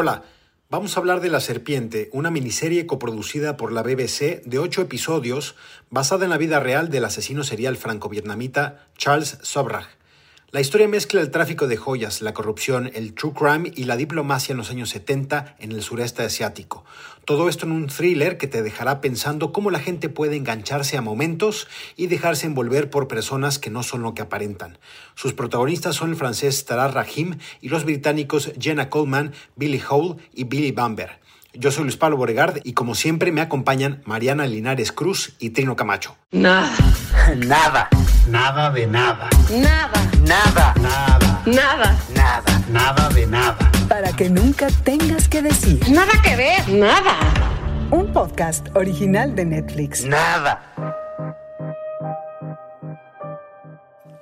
Hola, vamos a hablar de La Serpiente, una miniserie coproducida por la BBC de ocho episodios basada en la vida real del asesino serial franco-vietnamita Charles Sobrach. La historia mezcla el tráfico de joyas, la corrupción, el true crime y la diplomacia en los años 70 en el sureste asiático. Todo esto en un thriller que te dejará pensando cómo la gente puede engancharse a momentos y dejarse envolver por personas que no son lo que aparentan. Sus protagonistas son el francés Tarar Rahim y los británicos Jenna Coleman, Billy Hole y Billy Bamber. Yo soy Luis Pablo Boregard y como siempre me acompañan Mariana Linares Cruz y Trino Camacho. Nada. Nada. Nada de nada. Nada. Nada. Nada. Nada. Nada. Nada de nada. Para que nunca tengas que decir. Nada que ver. Nada. Un podcast original de Netflix. Nada.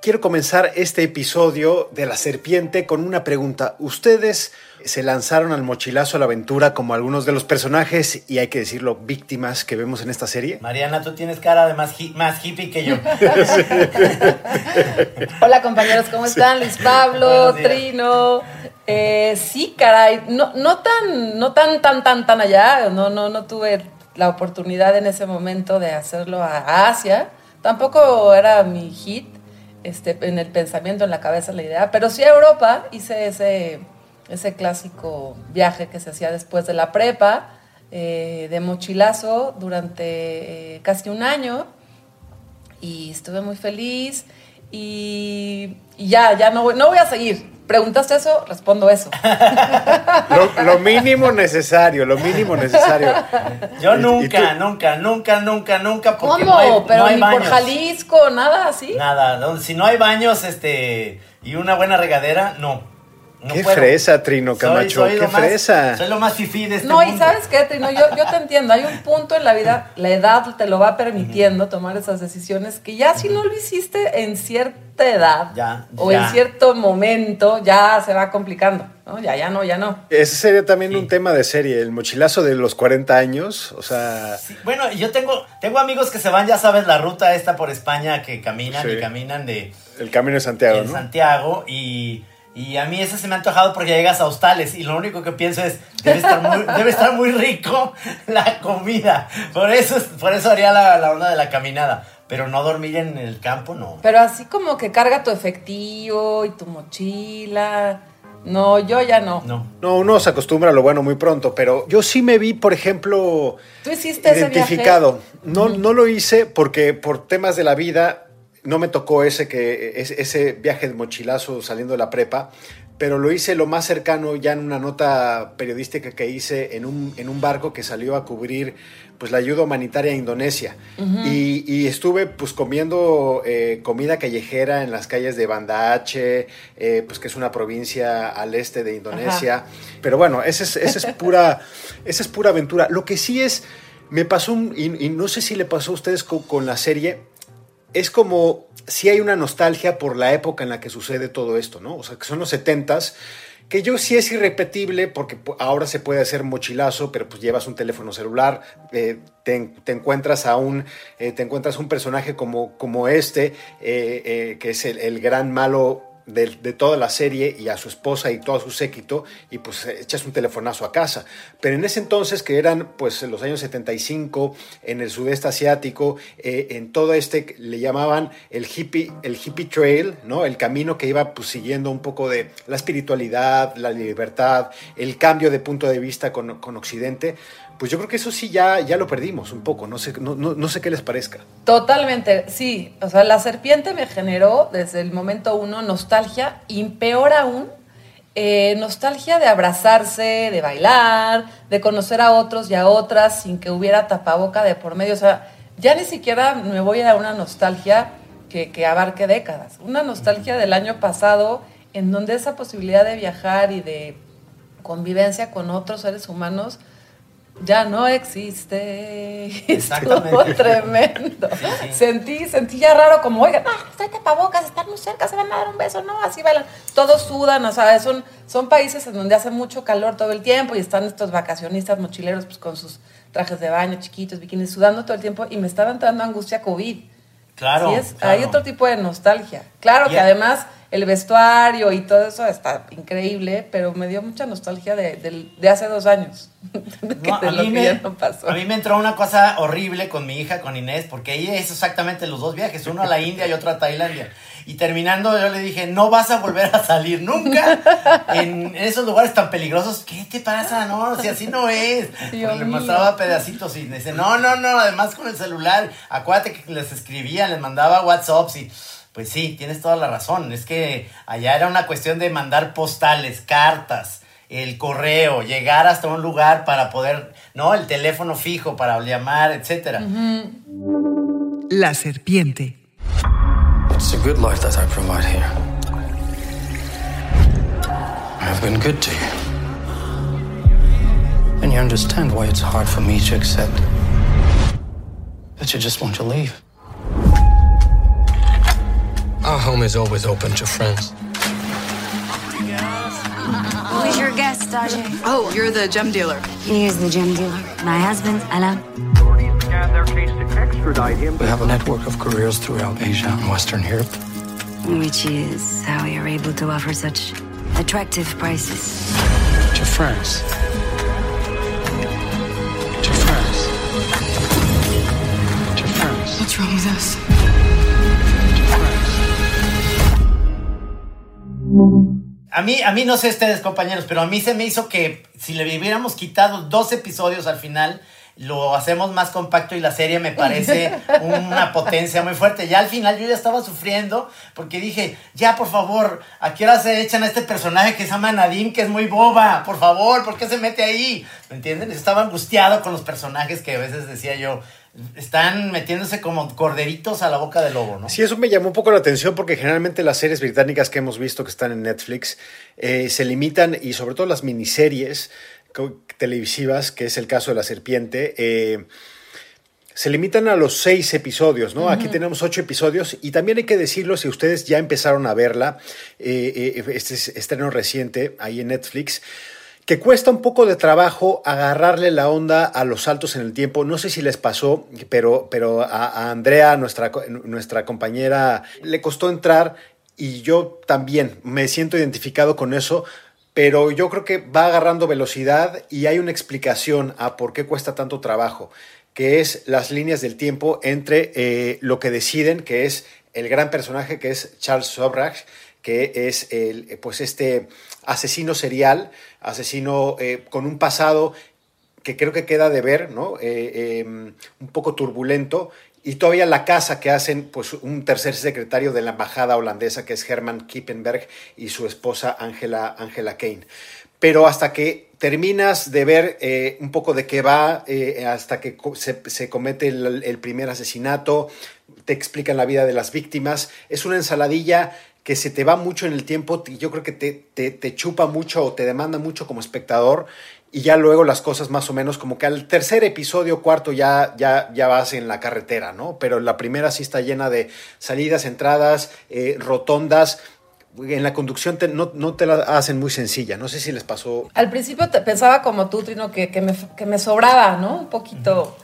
Quiero comenzar este episodio de La Serpiente con una pregunta. ¿Ustedes se lanzaron al mochilazo a la aventura como algunos de los personajes y hay que decirlo, víctimas que vemos en esta serie? Mariana, tú tienes cara de más, hi- más hippie que yo. Hola compañeros, ¿cómo están? Luis Pablo. Trino. Eh, sí, caray, no, no tan, no tan, tan, tan, tan allá. No, no, no tuve la oportunidad en ese momento de hacerlo a Asia. Tampoco era mi hit, este, en el pensamiento, en la cabeza, la idea. Pero sí a Europa hice ese, ese clásico viaje que se hacía después de la prepa, eh, de mochilazo durante eh, casi un año y estuve muy feliz y, y ya, ya no voy, no voy a seguir. ¿Preguntaste eso? Respondo eso. Lo, lo mínimo necesario, lo mínimo necesario. Yo Y- nunca, nunca, nunca, nunca, nunca. Porque ¿Cómo? no hay, Pero no hay ni por. Jalisco, nada así. Nada, no, si no hay baños este y una buena regadera, no. No Qué puedo. fresa, Trino Camacho, Soy- soy qué lo más- fresa. Soy lo más fifí de este No, y sabes qué, Trino, yo, yo te entiendo, hay un punto en la vida, la edad te lo va permitiendo tomar esas decisiones que ya si no lo hiciste en cierta edad Ya, o ya. en cierto momento ya se va complicando, ¿no? Ya, ya no, ya no. Ese sería también Sí. un tema de serie, el mochilazo de los 40 años, o sea, Sí, bueno, yo tengo, tengo amigos que se van, ya sabes, la ruta esta por España, que caminan Sí. y caminan de, el Camino de Santiago, en ¿no? Santiago y, y a mí ese se me ha antojado porque llegas a hostales y lo único que pienso es debe estar muy, debe estar muy rico la comida por eso es- por eso haría la, la onda de la caminada pero no dormir en el campo no Pero así como que carga tu efectivo y tu mochila. No, yo ya no. no No, uno se acostumbra a lo bueno muy pronto, pero yo sí me vi, por ejemplo, ¿Tú hiciste ese identificado. No, no lo hice porque por temas de la vida no me tocó ese que ese, viaje de mochilazo saliendo de la prepa, pero lo hice lo más cercano ya en una nota periodística que hice en un, en un barco que salió a cubrir pues la ayuda humanitaria a Indonesia. Y, y estuve pues comiendo eh, comida callejera en las calles de Banda Aceh, eh, pues que es una provincia al este de Indonesia, pero bueno, esa es, esa es pura esa es pura aventura. Lo que sí es me pasó un- y, y no sé si le pasó a ustedes co- con, la serie es como si hay una nostalgia por la época en la que sucede todo esto, ¿no? O sea, que son los setentas, que yo sí es irrepetible porque ahora se puede hacer mochilazo, pero pues llevas un teléfono celular, eh, te, te encuentras a un, eh, te encuentras un personaje como, como este, eh, que es el, el gran malo de, toda la serie y a su esposa y todo su séquito y pues echas un telefonazo a casa. Pero en ese entonces que eran pues los años 75 en el sudeste asiático, eh, en todo este le llamaban el hippie, el hippie trail, ¿no? El camino que iba pues siguiendo un poco de la espiritualidad, la libertad, el cambio de punto de vista con, con Occidente. Pues yo creo que eso sí ya, ya lo perdimos un poco, no sé, no, no, no sé qué les parezca. Totalmente, sí. O sea, la serpiente me generó desde el momento uno nostalgia y peor aún, eh, nostalgia de abrazarse, de bailar, de conocer a otros y a otras sin que hubiera tapaboca de por medio. O sea, ya ni siquiera me voy a una nostalgia que, que abarque décadas. Una nostalgia del año pasado en donde esa posibilidad de viajar y de convivencia con otros seres humanos ya no existe. Exactamente. Estuvo tremendo. Sí, sí. Sentí, sentí ya raro como, oigan, ah, estoy tapabocas, están muy cerca, se van a dar un beso, no, así bailan. Todos sudan, o sea, son, son países en donde hace mucho calor todo el tiempo y están estos vacacionistas mochileros pues con sus trajes de baño chiquitos, bikinis, sudando todo el tiempo y me estaba entrando angustia COVID. Claro. Es, claro. Hay otro tipo de nostalgia. Claro que además el vestuario y todo eso está increíble, pero me dio mucha nostalgia de, de- de hace dos años. que No, de a, lo mí que me, ya no pasó. a mí me entró una cosa horrible con mi hija, con Inés, porque ella es exactamente los dos viajes, uno a la India y otro a Tailandia. Y terminando yo le dije, no vas a volver a salir nunca en esos lugares tan peligrosos. ¿Qué te pasa? No, si así no es. Dios le mostraba pedacitos y me dice, no, no, no, además con el celular, acuérdate que les escribía, les mandaba WhatsApps y... Pues sí, tienes toda la razón. Es que allá era una cuestión de mandar postales, cartas, el correo, llegar hasta un lugar para poder, ¿no? El teléfono fijo para llamar, etcétera. La serpiente. It's a good life that I provide here. I've been good to you. And you understand why it's hard for me to accept that you just want to leave. Our home is always open to friends. Who is your guest, Ajay? Oh, you're the gem dealer. He is the gem dealer. My husband, Alain. began their case to extradite him We have a network of careers throughout Asia and Western Europe. Which is how we are able to offer such attractive prices. To France. To France. To France. What's wrong with us? A mí, a mí no sé ustedes, compañeros, pero a mí se me hizo que si le hubiéramos quitado dos episodios al final, lo hacemos más compacto y la serie me parece una potencia muy fuerte. Ya al final yo ya estaba sufriendo porque dije, ya por favor, ¿a qué hora se echan a este personaje que se llama Nadine, que es muy boba? Por favor, ¿por qué se mete ahí? ¿Me entienden? Estaba angustiado con los personajes que a veces decía yo, están metiéndose como corderitos a la boca del lobo, ¿no? Sí, eso me llamó un poco la atención porque generalmente las series británicas que hemos visto que están en Netflix eh, se limitan y sobre todo las miniseries televisivas, que es el caso de La Serpiente, eh, se limitan a los seis episodios, ¿no? Aquí tenemos ocho episodios y también hay que decirlo, si ustedes ya empezaron a verla, eh, eh, este es estreno reciente ahí en Netflix, que cuesta un poco de trabajo agarrarle la onda a los saltos en el tiempo. No sé si les pasó, pero, pero a, Andrea, nuestra, nuestra compañera, le costó entrar y yo también me siento identificado con eso. Pero yo creo que va agarrando velocidad y hay una explicación a por qué cuesta tanto trabajo, que es las líneas del tiempo entre eh, lo que deciden, que es el gran personaje que es Charles Sobrach, que es el, pues este asesino serial, asesino eh, con un pasado que creo que queda de ver, ¿no? Eh, eh, un poco turbulento. Y todavía la casa que hacen, pues un tercer secretario de la embajada holandesa, que es Herman Kippenberg, y su esposa Angela, Angela Kane. Pero hasta que terminas de ver eh, un poco de qué va, hasta que se, se comete el primer asesinato, te explican la vida de las víctimas, es una ensaladilla que se te va mucho en el tiempo, y yo creo que te, te, te chupa mucho o te demanda mucho como espectador, y ya luego las cosas más o menos como que al tercer episodio, cuarto, ya, ya, ya vas en la carretera, ¿no? Pero la primera sí está llena de salidas, entradas, eh, rotondas. En la conducción te- no, no te la hacen muy sencilla. No sé si les pasó. Al principio te- pensaba como tú, Trino, que, que me, que me sobraba, ¿no? Un poquito.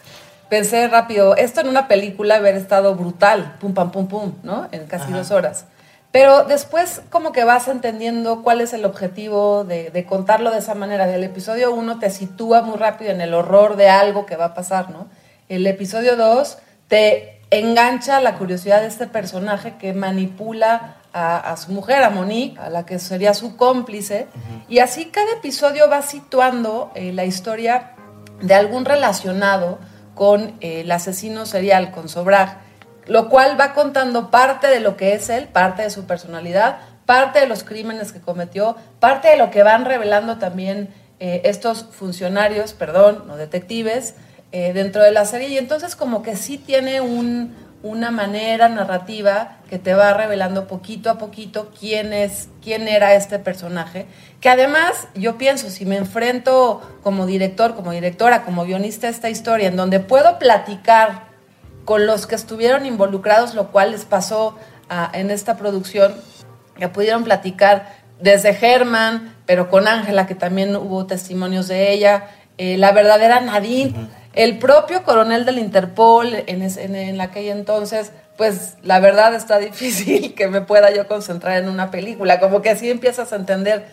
Pensé rápido, esto en una película haber estado brutal, pum, pam, pum, pum, ¿no? En casi dos horas. Pero después como que vas entendiendo cuál es el objetivo de, de contarlo de esa manera. El episodio 1 te sitúa muy rápido en el horror de algo que va a pasar, ¿no? El episodio 2 te engancha la curiosidad de este personaje que manipula a, a su mujer, a Monique, a la que sería su cómplice. Y así cada episodio va situando eh, la historia de algún relacionado con eh, el asesino serial, con Sobrag, lo cual va contando parte de lo que es él, parte de su personalidad, parte de los crímenes que cometió, parte de lo que van revelando también eh, estos funcionarios, perdón, no detectives, eh, dentro de la serie. Y entonces como que sí tiene un, una manera narrativa que te va revelando poquito a poquito quién es, quién era este personaje. Que además, yo pienso, si me enfrento como director, como directora, como guionista a esta historia, en donde puedo platicar con los que estuvieron involucrados, lo cual les pasó en esta producción, que pudieron platicar desde Germán, pero con Ángela, que también hubo testimonios de ella, eh, la verdadera Nadine, el propio coronel del Interpol en, es- en, en aquel entonces, pues la verdad está difícil que me pueda yo concentrar en una película. Como que así empiezas a entender,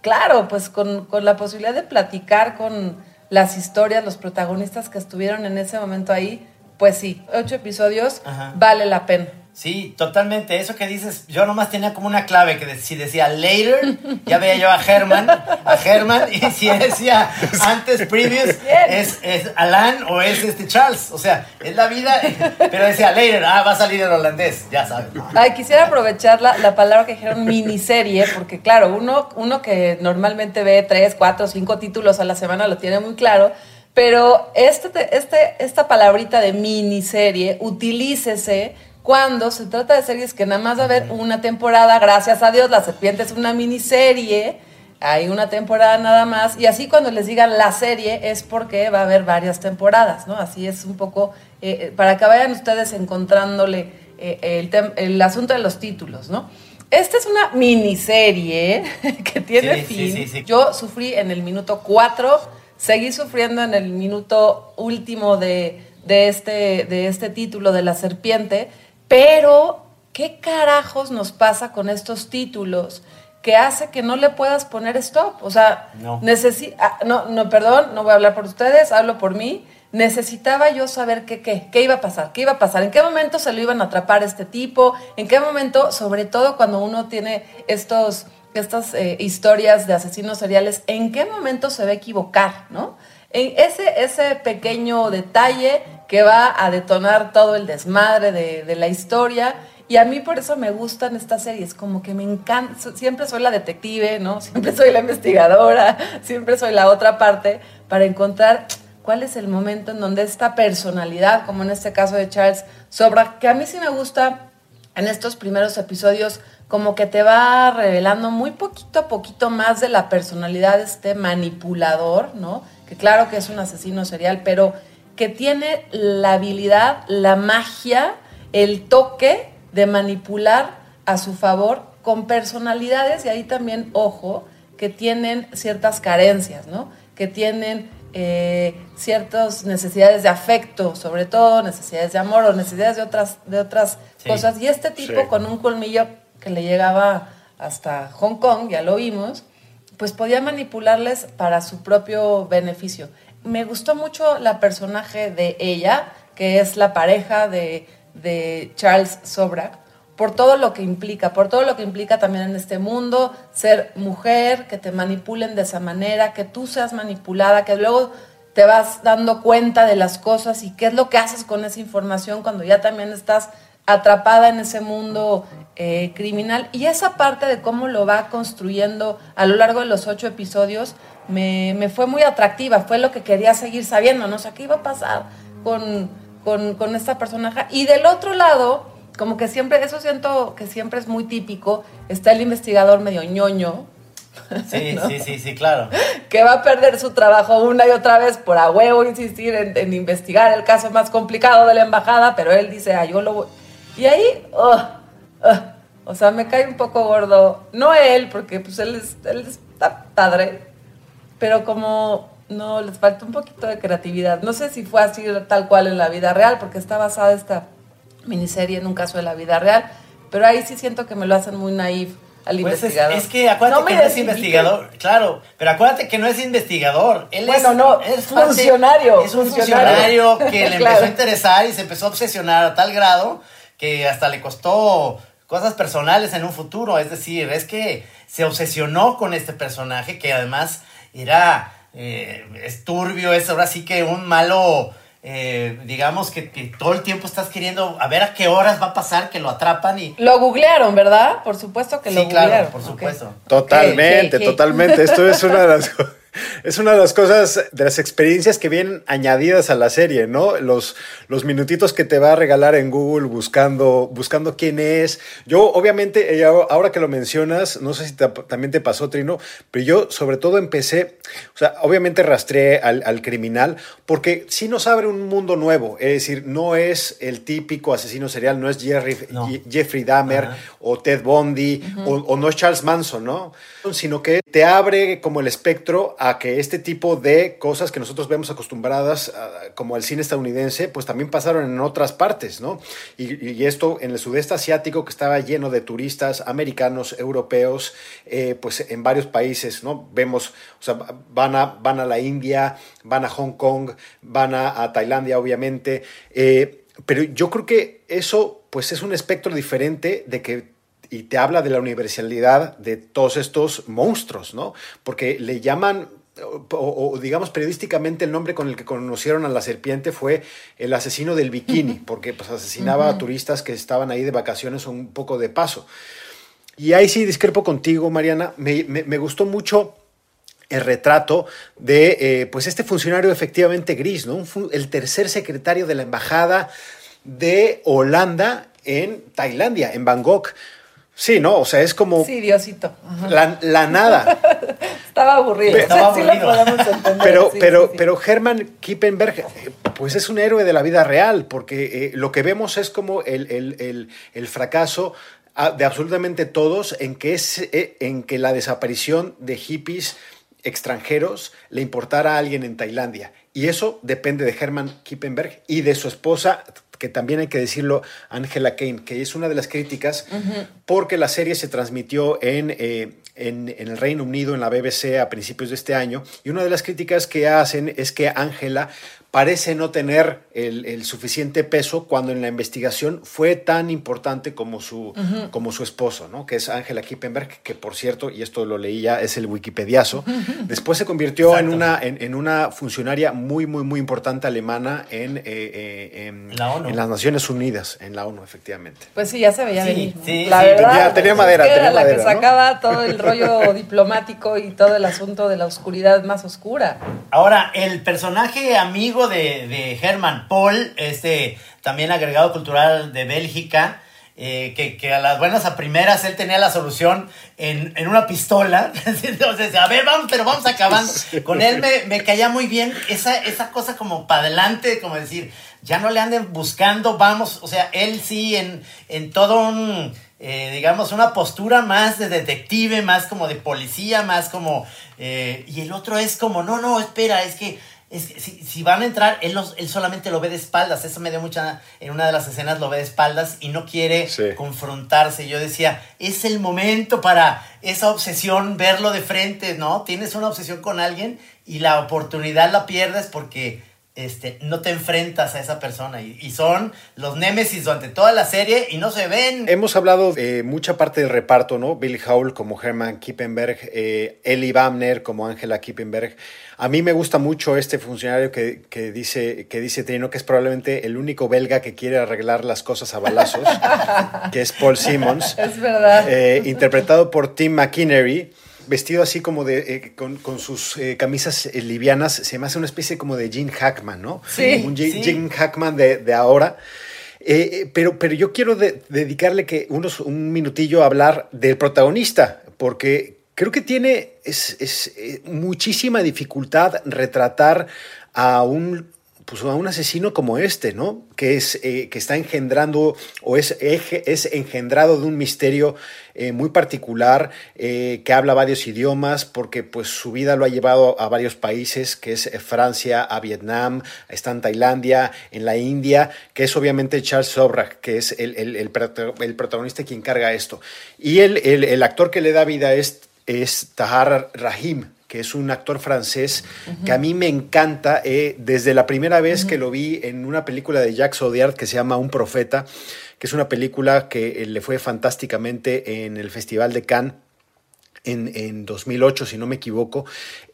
claro, pues con, con la posibilidad de platicar con las historias, los protagonistas que estuvieron en ese momento ahí, pues sí, ocho episodios Ajá. vale la pena. Sí, totalmente. Eso que dices, yo nomás tenía como una clave que de- si decía later, ya veía yo a Herman, a Herman, y si decía antes, previous, es, es Alan o es este Charles. O sea, es la vida, pero decía later, ah, va a salir el holandés, ya sabes. Ay, quisiera aprovechar la, la palabra que dijeron miniserie, porque claro, uno, uno que normalmente ve tres, cuatro, cinco títulos a la semana lo tiene muy claro, pero este, te- este, esta palabrita de miniserie, utilícese cuando se trata de series que nada más va a haber una temporada, gracias a Dios, La Serpiente es una miniserie, hay una temporada nada más, y así cuando les digan la serie es porque va a haber varias temporadas, ¿no? Así es un poco, eh, eh, para que vayan ustedes encontrándole eh, el, el asunto de los títulos, ¿no? Esta es una miniserie que tiene sí, fin. sí, sí. Yo sufrí en el minuto 4, seguí sufriendo en el minuto último de, de este, de este título de la serpiente, pero ¿qué carajos nos pasa con estos títulos? que hace que no le puedas poner stop. O sea, No. ah, no, no, perdón, no voy a hablar por ustedes, hablo por mí. Necesitaba yo saber qué, qué, qué iba a pasar, qué iba a pasar, en qué momento se lo iban a atrapar este tipo, en qué momento, sobre todo cuando uno tiene estos, estas eh, historias de asesinos seriales, en qué momento se va a equivocar, ¿no? En ese, ese pequeño detalle que va a detonar todo el desmadre de, de la historia. Y a mí por eso me gustan estas series, como que me encanta, siempre soy la detective, ¿no? Siempre soy la investigadora, siempre soy la otra parte, para encontrar cuál es el momento en donde esta personalidad, como en este caso de Charles Sobra, que a mí sí me gusta en estos primeros episodios, como que te va revelando muy poquito a poquito más de la personalidad de este manipulador, ¿no? Que claro que es un asesino serial, pero que tiene la habilidad, la magia, el toque de manipular a su favor con personalidades, y ahí también, ojo, que tienen ciertas carencias, ¿no? Que tienen eh, ciertas necesidades de afecto, sobre todo necesidades de amor o necesidades de otras, de otras Sí. cosas. Y este tipo Sí. con un colmillo que le llegaba hasta Hong Kong, ya lo vimos, pues podía manipularles para su propio beneficio. Me gustó mucho la personaje de ella, que es la pareja de, de Charles Sobrak, por todo lo que implica, por todo lo que implica también en este mundo, ser mujer, que te manipulen de esa manera, que tú seas manipulada, que luego te vas dando cuenta de las cosas y qué es lo que haces con esa información cuando ya también estás atrapada en ese mundo eh, criminal. Y esa parte de cómo lo va construyendo a lo largo de los ocho episodios me, me fue muy atractiva, fue lo que quería seguir sabiendo, ¿no? O sea, ¿qué iba a pasar con, con, con esta personaje? Y del otro lado, como que siempre, eso siento que siempre es muy típico, está el investigador medio ñoño, Sí, sí, sí, sí, claro. que va a perder su trabajo una y otra vez por a huevo insistir en, en investigar el caso más complicado de la embajada, pero él dice, ah, yo lo voy. Y ahí, ugh, ugh, o sea, me cae un poco gordo, no él, porque pues él, es, él está padre, pero como no, les falta un poquito de creatividad. No sé si fue así tal cual en la vida real, porque está basada esta miniserie en un caso de la vida real, pero ahí sí siento que me lo hacen muy naif al Pues es, investigador. es que acuérdate No que no es investigador, claro, pero acuérdate que no es investigador. Él Bueno, es, no, es funcionario, Es un funcionario. funcionario que le Claro. empezó a interesar y se empezó a obsesionar a tal grado que hasta le costó cosas personales en un futuro. Es decir, es que se obsesionó con este personaje que además era eh, es turbio, es ahora sí que un malo. eh, digamos que, que todo el tiempo estás queriendo a ver a qué horas va a pasar que lo atrapan y Lo googlearon, ¿verdad? Por supuesto que lo sí, claro, googlearon. por supuesto. Totalmente, totalmente. Esto es una de las co- es una de las cosas, de las experiencias que vienen añadidas a la serie, ¿no? Los, los minutitos que te va a regalar en Google buscando, buscando quién es. Yo, obviamente, eh, ahora que lo mencionas, no sé si te- también te pasó, Trino, pero yo sobre todo empecé, o sea, obviamente rastreé al, al criminal, porque sí nos abre un mundo nuevo. Es decir, no es el típico asesino serial, no es Jerry, No. Ye- Jeffrey Dahmer o Ted Bundy o, o no es Charles Manson, ¿no? Sino que te abre como el espectro a que este tipo de cosas que nosotros vemos acostumbradas a- como al cine estadounidense, pues también pasaron en otras partes, ¿no? Y, esto en el sudeste asiático que estaba lleno de turistas americanos, europeos, eh, pues en varios países, ¿no? Vemos, o sea, van a, van a la India, van a Hong Kong, van a, a Tailandia, obviamente. eh, pero yo creo que eso, pues es un espectro diferente de que y te habla de la universalidad de todos estos monstruos, ¿no? Porque le llaman, o, o digamos periodísticamente el nombre con el que conocieron a la serpiente fue el asesino del bikini, porque pues asesinaba a turistas que estaban ahí de vacaciones o un poco de paso. Y ahí sí discrepo contigo, Mariana, me, me- me gustó mucho el retrato de eh, pues este funcionario efectivamente gris, ¿no? El tercer secretario de la embajada de Holanda en Tailandia, en Bangkok. Sí, ¿no? O sea, es como Sí, Diosito. La, la nada. Estaba aburrido. Estaba Sí lo aburrido. podemos entender, Pero, sí, pero, sí, sí. pero Hermann Kippenberg, eh, pues es un héroe de la vida real, porque eh, lo que vemos es como el, el- el- el fracaso ah, de absolutamente todos en que, es, eh, en que la desaparición de hippies extranjeros le importara a alguien en Tailandia. Y eso depende de Hermann Kippenberg y de su esposa, que también hay que decirlo, Angela Kane, que es una de las críticas, porque la serie se transmitió en, eh, en, en el Reino Unido, en la BBC, a principios de este año, y una de las críticas que hacen es que Angela parece no tener el, el suficiente peso cuando en la investigación fue tan importante como su, como su esposo, ¿no? que es Angela Kippenberg, que por cierto, y esto lo leí ya, es el wikipediazo, después se convirtió en una, en, en una funcionaria muy, muy, muy importante alemana en, eh, eh, en, La ONU. en las Naciones Unidas, en la ONU, efectivamente. Pues sí, ya se veía Sí, venir. ¿no? sí, la sí, verdad, tenía- madera, era tenía la madera, que ¿no? sacaba todo el rollo diplomático y todo el asunto de la oscuridad más oscura. Ahora, el personaje amigo de, de Herman Paul, este también agregado cultural de Bélgica, eh, que, que a las buenas a primeras él tenía la solución en, en una pistola. Entonces, a ver, vamos, pero vamos acabando. Con él me, me caía muy bien esa, esa cosa como para adelante, como decir, ya no le anden buscando, vamos, o sea, él sí en, en todo un, eh, digamos, una postura más de detective, más como de policía, más como... eh, y el otro es como, no, no, espera, es que es que si, si van a entrar, él, los- él solamente lo ve de espaldas. Eso me dio mucha. En una de las escenas lo ve de espaldas y no quiere Sí. confrontarse. Yo decía, es el momento para esa obsesión, verlo de frente, ¿no? Tienes una obsesión con alguien y la oportunidad la pierdes porque este, no te enfrentas a esa persona. Y, y son los némesis durante toda la serie y no se ven. Hemos hablado de mucha parte del reparto, ¿no? Bill Howell como Herman Kippenberg, eh, Ellie Bamner como Angela Kippenberg. A mí me gusta mucho este funcionario que, que dice, que dice Trino, que es probablemente el único belga que quiere arreglar las cosas a balazos, que es Paul Simmons. Es verdad. Eh, interpretado por Tim McInerney, vestido así como de, eh, con, con sus eh, camisas eh, livianas, se me hace una especie como de Gene Hackman, ¿no? Sí, Un Ge- sí. Gene Hackman de, de ahora. Pero, pero yo quiero de- dedicarle que unos, un minutillo a hablar del protagonista, porque creo que tiene es, es, muchísima dificultad retratar a un pues a un asesino como este, ¿no? Que es eh, que está engendrando o es, es engendrado de un misterio eh, muy particular, eh, que habla varios idiomas, porque pues su vida lo ha llevado a varios países, que es Francia, a Vietnam, está en Tailandia, en la India, que es obviamente Charles Sobrak, que es el, el- el prota- el protagonista quien carga esto. Y el actor que le da vida es, es Tahar Rahim, que es un actor francés que a mí me encanta. eh, desde la primera vez que lo vi en una película de Jacques Audiard que se llama Un Profeta, que es una película que eh, le fue fantásticamente en el Festival de Cannes en, en 2008, si no me equivoco,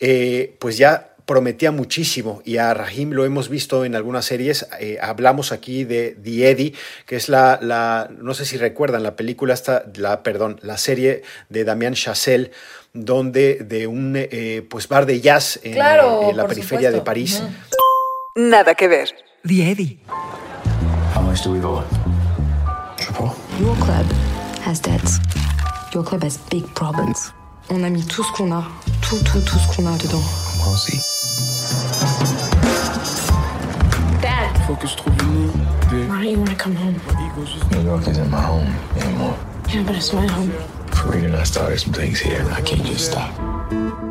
eh, pues ya prometía muchísimo y a Rahim lo hemos visto en algunas series. eh, hablamos aquí de The Eddie, que es la, la, no sé si recuerdan, la película esta, la, perdón, la serie de Damien Chazelle, donde de un eh, pues bar de jazz en, Claro, eh, en la por periferia de supuesto. París. Ujú. Nada que ver. The Eddie. How much do we owe? Triple? Your club has debts. Your club has big problems. On a mis tout ce qu'on a, tout, tout, tout ce qu'on a dedans. We'll see. Dad! Faut que trouve une Why don't you want to come home? New York isn't my home anymore. Yeah, but it's my home. For and I started some things here, and I can't just stop.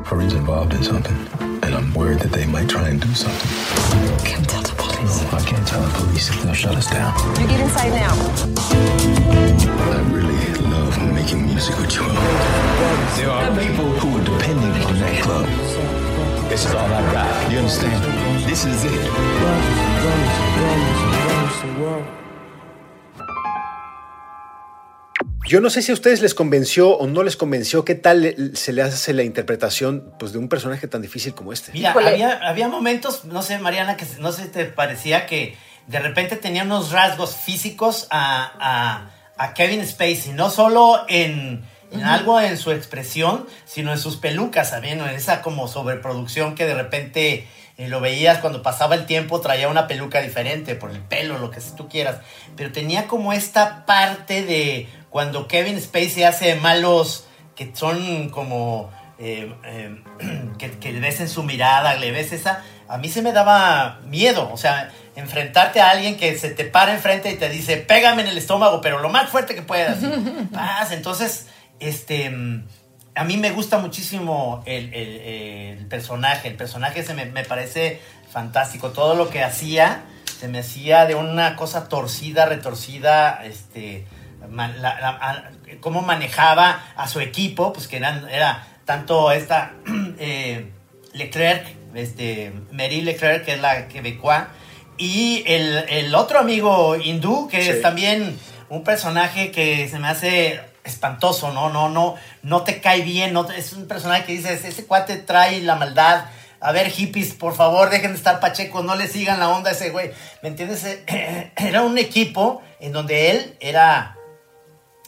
Fareed's involved in something, and I'm worried that they might try and do something. Can't tell the police. No, I can't tell the police. If they'll shut us down. You get inside now. I really love making music with you. There are people who are depending on that club. This is all I got. You understand? This is it. Yo no sé si a ustedes les convenció o no les convenció qué tal se le hace la interpretación pues, de un personaje tan difícil como este. Mira, había, había momentos, no sé, Mariana, que no sé, te parecía que de repente tenía unos rasgos físicos a, a- a Kevin Spacey, no solo en, en algo en su expresión, sino en sus pelucas, ¿sabes? En esa como sobreproducción que de repente eh, lo veías cuando pasaba el tiempo, traía una peluca diferente por el pelo, lo que tú quieras. Pero tenía como esta parte de cuando Kevin Spacey hace malos que son como eh, eh, que, que le ves en su mirada, le ves esa, a mí se me daba miedo, o sea, enfrentarte a alguien que se te para enfrente y te dice, pégame en el estómago, pero lo más fuerte que puedas. paz. entonces, este, mm, a mí me gusta muchísimo el, el- el personaje, el personaje se me, me parece fantástico, todo lo que hacía se me hacía de una cosa torcida, retorcida, este, la- la- cómo manejaba a su equipo, pues que eran, era tanto esta eh, Leclerc, este, Mary Leclerc, que es la quebecoa, y el, el otro amigo hindú, que Sí. es también un personaje que se me hace espantoso, ¿no? No, no, no te cae bien, no es un personaje que dices, ese cuate trae la maldad. A ver, hippies, por favor, dejen de estar pachecos, no le sigan la onda a ese güey. ¿Me entiendes? Era un equipo en donde él era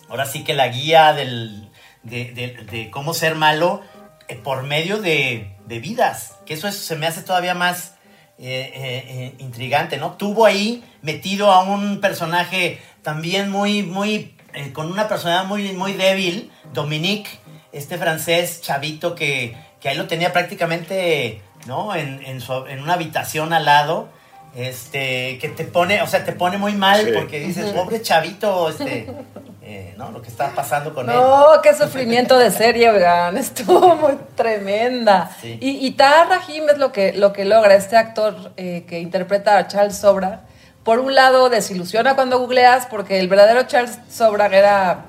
ahora sí que la guía del, de, de- cómo ser malo eh, por medio de, de vidas. Que eso es- se me hace todavía más eh, eh, eh, intrigante, ¿no? Tuvo ahí metido a un personaje también muy, muy, eh, con una personalidad muy, muy débil, Dominique, este francés chavito que, que ahí lo tenía prácticamente, ¿no? En, en, su- en una habitación al lado. Este, que te pone, o sea, te pone muy mal Sí. porque dices, pobre chavito, este, eh, ¿no? Lo que está pasando con él. No, qué sufrimiento de serie, oigan. Estuvo muy tremenda. Sí. Y, y Tahar Rahim es lo que, lo que logra este actor eh, que interpreta a Charles Sobra. Por un lado, desilusiona cuando googleas, porque el verdadero Charles Sobra era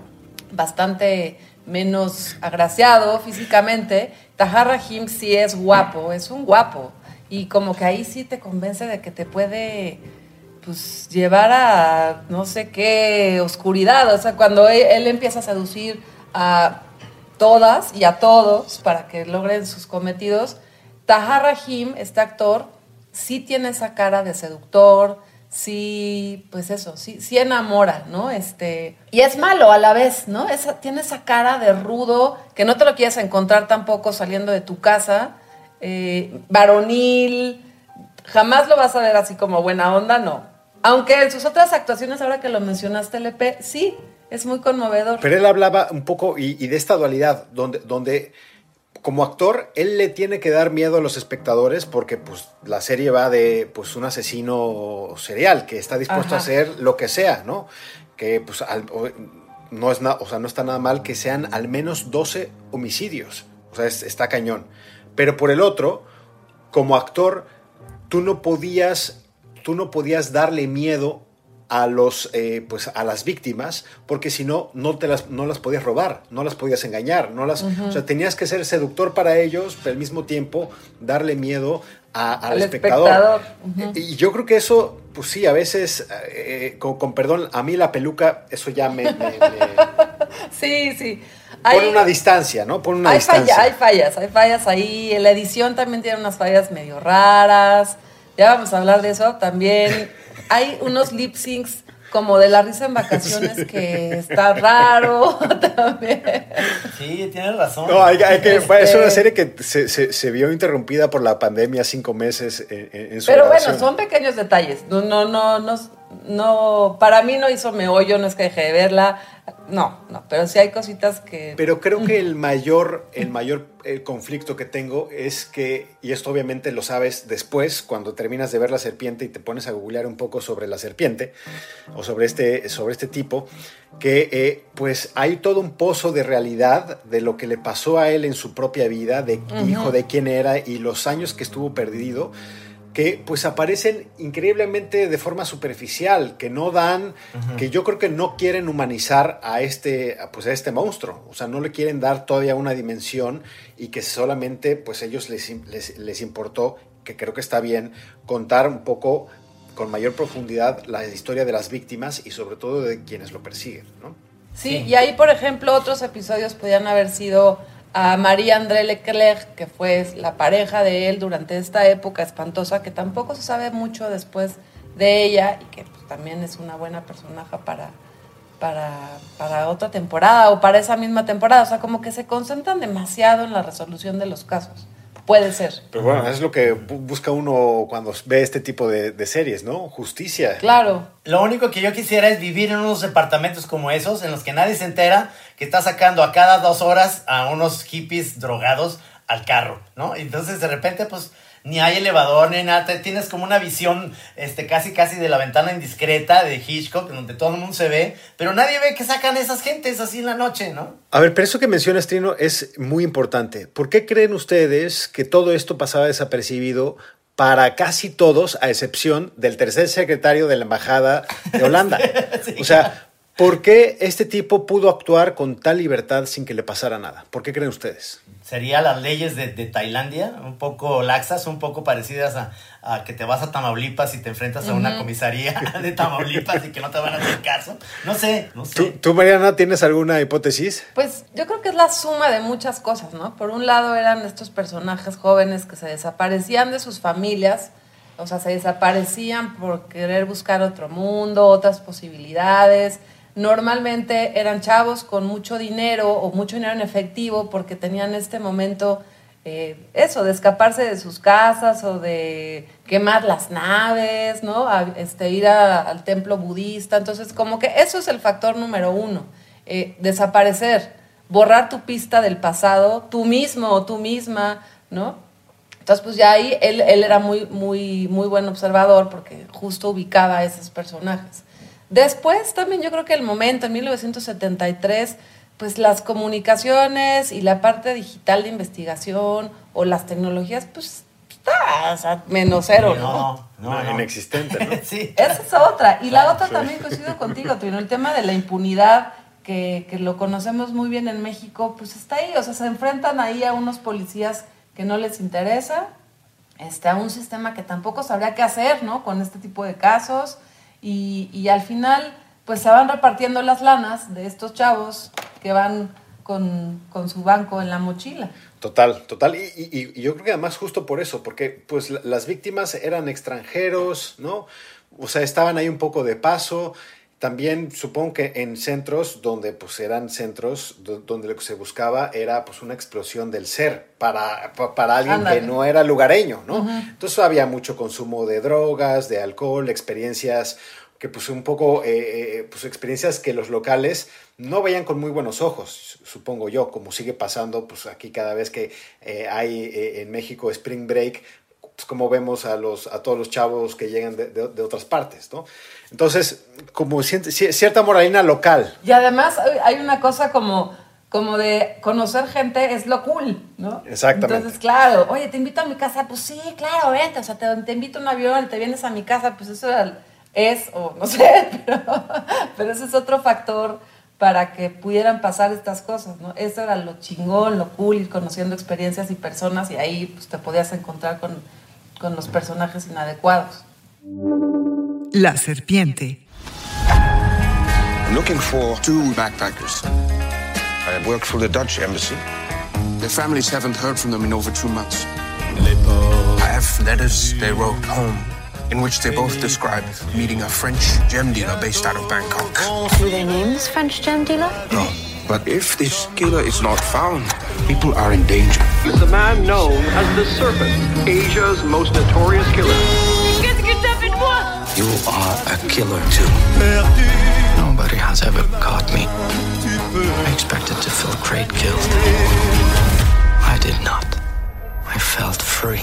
bastante menos agraciado físicamente. Tahar Rahim sí es guapo, es un guapo. Y como que ahí sí te convence de que te puede pues llevar a no sé qué oscuridad. O sea, cuando él, él empieza a seducir a todas y a todos para que logren sus cometidos, Tahar Rahim, este actor, sí tiene esa cara de seductor, sí, pues eso, sí, sí enamora, ¿no? Este, y es malo a la vez, ¿no? Esa, tiene esa cara de rudo que no te lo quieres encontrar tampoco saliendo de tu casa, eh, varonil, jamás lo vas a ver así como buena onda, no. Aunque en sus otras actuaciones, ahora que lo mencionaste, LP, sí, es muy conmovedor. Pero él hablaba un poco y, y de esta dualidad, donde, donde como actor, él le tiene que dar miedo a los espectadores porque pues, la serie va de pues, un asesino serial que está dispuesto Ajá. a hacer lo que sea, ¿no? Que pues al- no, es na- o sea, no está nada mal que sean al menos 12 homicidios. O sea, es- está cañón. Pero por el otro, como actor, tú no podías, tú no podías darle miedo a los eh, pues a las víctimas porque si no no te las no las podías robar no las podías engañar no las o sea tenías que ser seductor para ellos pero al mismo tiempo darle miedo a- al, Al espectador, y yo creo que eso pues sí a veces eh, con, con perdón a mí la peluca eso ya me, me- me Sí, sí. pone una distancia no pone una hay, distancia falla- hay fallas, hay fallas ahí. La edición también tiene unas fallas medio raras. Ya vamos a hablar de eso. También hay unos lip syncs como de la risa en vacaciones que está raro también. Sí, tienes razón. No, hay, hay que, Este- es una serie que se, se- se vio interrumpida por la pandemia cinco meses en, en- su Pero bueno, son pequeños detalles. No, no, no, no, no, para mí no hizo meollo, no es que dejé de verla, no, no, pero sí hay cositas que... Pero creo que el mayor, el mayor el conflicto que tengo es que, y esto obviamente lo sabes después, cuando terminas de ver la serpiente y te pones a googlear un poco sobre la serpiente, o sobre este, sobre este tipo, que eh, pues hay todo un pozo de realidad de lo que le pasó a él en su propia vida, de hijo de quién era y los años que estuvo perdido que pues aparecen increíblemente de forma superficial, que no dan, que yo creo que no quieren humanizar a este, pues a este monstruo, o sea, no le quieren dar todavía una dimensión y que solamente pues ellos les, les, importó, que creo que está bien, contar un poco con mayor profundidad la historia de las víctimas y sobre todo de quienes lo persiguen, ¿no? Sí, y ahí, por ejemplo, otros episodios podían haber sido a María André Leclerc, que fue la pareja de él durante esta época espantosa, que tampoco se sabe mucho después de ella y que pues, también es una buena personaje para, para, para otra temporada o para esa misma temporada. O sea, como que se concentran demasiado en la resolución de los casos. Puede ser. Pero bueno, es lo que busca uno cuando ve este tipo de, series, ¿no? Justicia. Claro. Lo único que yo quisiera es vivir en unos departamentos como esos, en los que nadie se entera que está sacando a cada dos horas a unos hippies drogados al carro, ¿no? Entonces de repente, pues ni hay elevador ni nada, tienes como una visión este, casi casi de la ventana indiscreta de Hitchcock, donde todo el mundo se ve, pero nadie ve que sacan esas gentes así en la noche, ¿no? A ver, pero eso que mencionas, Trino, es muy importante. ¿Por qué creen ustedes que todo esto pasaba desapercibido para casi todos, a excepción del tercer secretario de la Embajada de Holanda? o sea, ¿por qué este tipo pudo actuar con tal libertad sin que le pasara nada? ¿Por qué creen ustedes? sería las leyes de, Tailandia, un poco laxas, un poco parecidas a, que te vas a Tamaulipas y te enfrentas a una comisaría de Tamaulipas y que no te van a hacer caso. No sé, no sé. ¿Tú, Mariana, tienes alguna hipótesis? Pues yo creo que es la suma de muchas cosas, ¿no? Por un lado eran estos personajes jóvenes que se desaparecían de sus familias, o sea, se desaparecían por querer buscar otro mundo, otras posibilidades normalmente eran chavos con mucho dinero o mucho dinero en efectivo porque tenían este momento, eh, eso, de escaparse de sus casas o de quemar las naves, ¿no? este, ir al templo budista. Entonces, como que eso es el factor número uno, eh, desaparecer, borrar tu pista del pasado, tú mismo o tú misma, ¿no? Entonces, pues ya ahí él, él era muy, muy, muy buen observador porque justo ubicaba a esos personajes. Después también yo creo que el momento, en 1973, pues las comunicaciones y la parte digital de investigación o las tecnologías, pues está menos cero, ¿no? No, no, inexistente, ¿no? sí. Esa es otra. Y la otra también coincido contigo, Trino, el tema de la impunidad, que, que lo conocemos muy bien en México, pues está ahí, o sea, se enfrentan ahí a unos policías que no les interesa, este, a un sistema que tampoco sabría qué hacer, ¿no? Con este tipo de casos y, al final pues se van repartiendo las lanas de estos chavos que van con, su banco en la mochila. Total, total. Y, yo creo que además justo por eso, porque pues las víctimas eran extranjeros, ¿no? O sea, estaban ahí un poco de paso. También supongo que en centros donde pues eran centros donde lo que se buscaba era pues una explosión del ser para, para alguien que no era lugareño, ¿no? Entonces había mucho consumo de drogas, de alcohol, experiencias que pues un poco, eh, eh, pues experiencias que los locales no veían con muy buenos ojos, supongo yo, como sigue pasando pues aquí cada vez que eh, hay en México Spring Break, pues como vemos a, los, a todos los chavos que llegan de, de otras partes, ¿no? Entonces, como cierta moralina local. Y además hay una cosa como, como de conocer gente es lo cool, ¿no? Exactamente. Entonces, claro, oye, te invito a mi casa, pues sí, claro, vente, o sea, te, invito a un avión, te vienes a mi casa, pues eso es, o no sé, pero, pero ese es otro factor para que pudieran pasar estas cosas, ¿no? Eso era lo chingón, lo cool, ir conociendo experiencias y personas y ahí pues, te podías encontrar con, con los personajes inadecuados. La serpiente. I'm looking for two backpackers. I work for the Dutch embassy. Their families haven't heard from them in over two months. I have letters they wrote home in which they both describe meeting a French gem dealer based out of Bangkok. Were their names French gem dealer? No. But if this killer is not found, people are in danger. It's a man known as the Serpent, Asia's most notorious killer. You are a killer too. Nobody has ever caught me. I expected to feel great guilt. I did not. I felt free.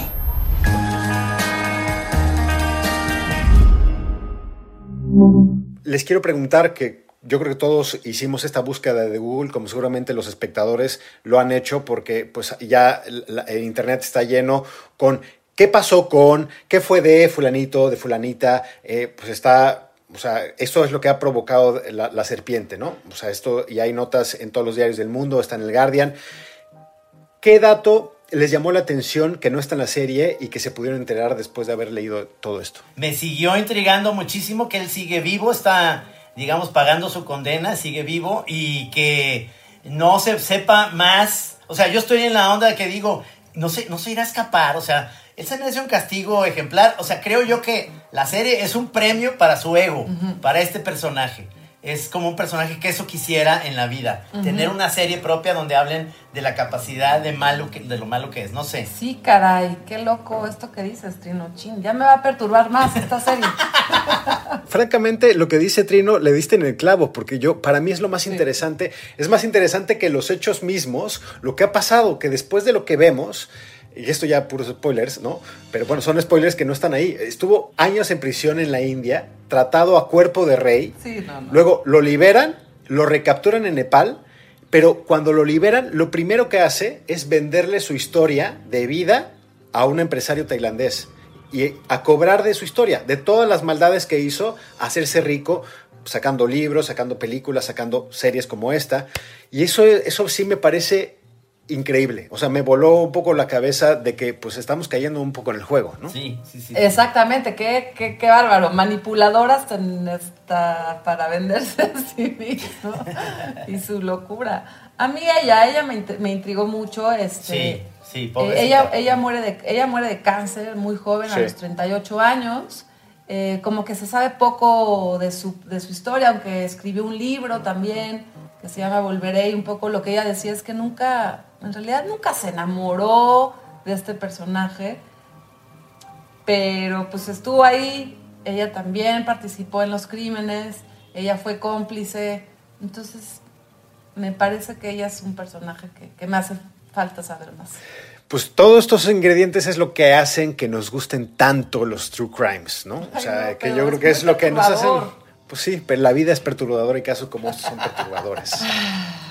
Les quiero preguntar que yo creo que todos hicimos esta búsqueda de Google, como seguramente los espectadores lo han hecho, porque pues ya el Internet está lleno con qué pasó con, qué fue de fulanito, de fulanita, eh, pues está, o sea, esto es lo que ha provocado la, la serpiente, ¿no? O sea, esto, y hay notas en todos los diarios del mundo, está en el Guardian. ¿Qué dato les llamó la atención que no está en la serie y que se pudieron enterar después de haber leído todo esto? Me siguió intrigando muchísimo que él sigue vivo, está, digamos, pagando su condena, sigue vivo y que no se sepa más. O sea, yo estoy en la onda de que digo, no se, no se irá a escapar, o sea, él se merece un castigo ejemplar. O sea, creo yo que la serie es un premio para su ego, para este personaje. Es como un personaje que eso quisiera en la vida. Tener una serie propia donde hablen de la capacidad de, malo que, de lo malo que es. No sé. Sí, caray, qué loco esto que dices, Trino Chin. Ya me va a perturbar más esta serie. Francamente, lo que dice Trino le diste en el clavo, porque yo, para mí es lo más interesante. Es más interesante que los hechos mismos, lo que ha pasado, que después de lo que vemos, y esto ya puros spoilers, ¿no? Pero bueno, son spoilers que no están ahí. Estuvo años en prisión en la India, tratado a cuerpo de rey. Sí, no, no. Luego lo liberan, lo recapturan en Nepal, pero cuando lo liberan, lo primero que hace es venderle su historia de vida a un empresario tailandés y a cobrar de su historia, de todas las maldades que hizo, hacerse rico, sacando libros, sacando películas, sacando series como esta. Y eso, eso sí me parece increíble. O sea, me voló un poco la cabeza de que pues estamos cayendo un poco en el juego, ¿no? Sí, sí, sí. Exactamente, qué, qué, qué bárbaro. Manipuladoras en esta, para venderse a sí mismo y su locura. A mí ella, ella me, int- me intrigó mucho. Este, Sí, sí, eh, pobrecita. ella, ella, muere de, ella muere de cáncer muy joven, a los 38 años. Eh, como que se sabe poco de su, de su historia, aunque escribió un libro también que se llama Volveré y un poco lo que ella decía es que nunca, en realidad nunca se enamoró de este personaje, pero pues estuvo ahí, ella también participó en los crímenes, ella fue cómplice, entonces me parece que ella es un personaje que, que me hace falta saber más. Pues todos estos ingredientes es lo que hacen que nos gusten tanto los true crimes, ¿no? O sea, que yo creo que es lo que nos hacen. Pues sí, pero la vida es perturbadora y casos como estos son perturbadores.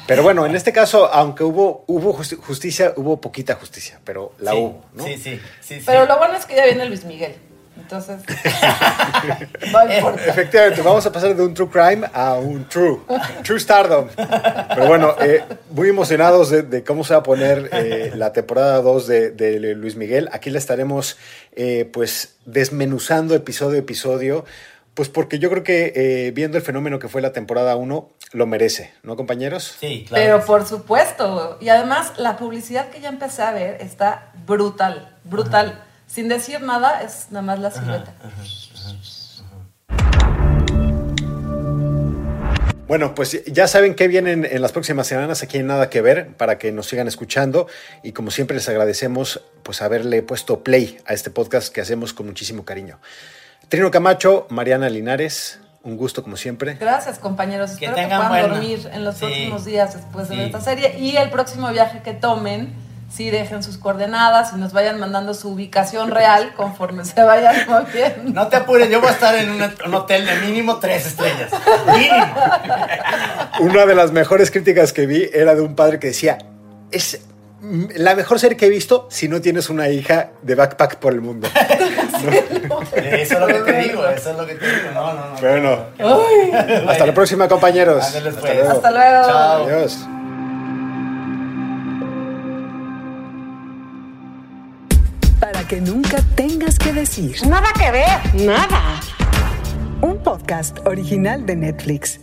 Pero bueno, en este caso, aunque hubo, hubo justi- justicia, hubo poquita justicia, pero la Sí, hubo, ¿no? Sí, sí, sí. sí. Pero lo bueno es que ya viene Luis Miguel, entonces no. Efectivamente, vamos a pasar de un true crime a un true, true stardom. Pero bueno, eh, muy emocionados de, de cómo se va a poner eh, la temporada 2 de, de Luis Miguel. Aquí la estaremos eh, pues desmenuzando episodio a episodio, pues porque yo creo que eh, viendo el fenómeno que fue la temporada 1, lo merece, ¿no compañeros? Sí, Pero por supuesto, y además la publicidad que ya empecé a ver está brutal, brutal. Sin decir nada, es nada más la silueta. Bueno, pues ya saben qué vienen en las próximas semanas aquí en Nada que Ver para que nos sigan escuchando y como siempre les agradecemos pues haberle puesto play a este podcast que hacemos con muchísimo cariño. Trino Camacho, Mariana Linares, un gusto como siempre. Gracias, compañeros. Que Espero que tengan puedan buena- dormir en los Sí, próximos días después de esta serie. Y el próximo viaje que tomen, sí dejen sus coordenadas y nos vayan mandando su ubicación real conforme se vayan moviendo. No te apures, yo voy a estar en un, un hotel de mínimo tres estrellas. Mínimo. Una de las mejores críticas que vi era de un padre que decía, es la mejor serie que he visto si no tienes una hija de backpack por el mundo. Eso es lo que te digo, eso es lo que te digo. No, no, no. Bueno, Ay. hasta la próxima compañeros. Ándale, Hasta pues. luego. Hasta luego. Chao. Adiós. Para que nunca tengas que decir. Nada que ver, nada. Un podcast original de Netflix.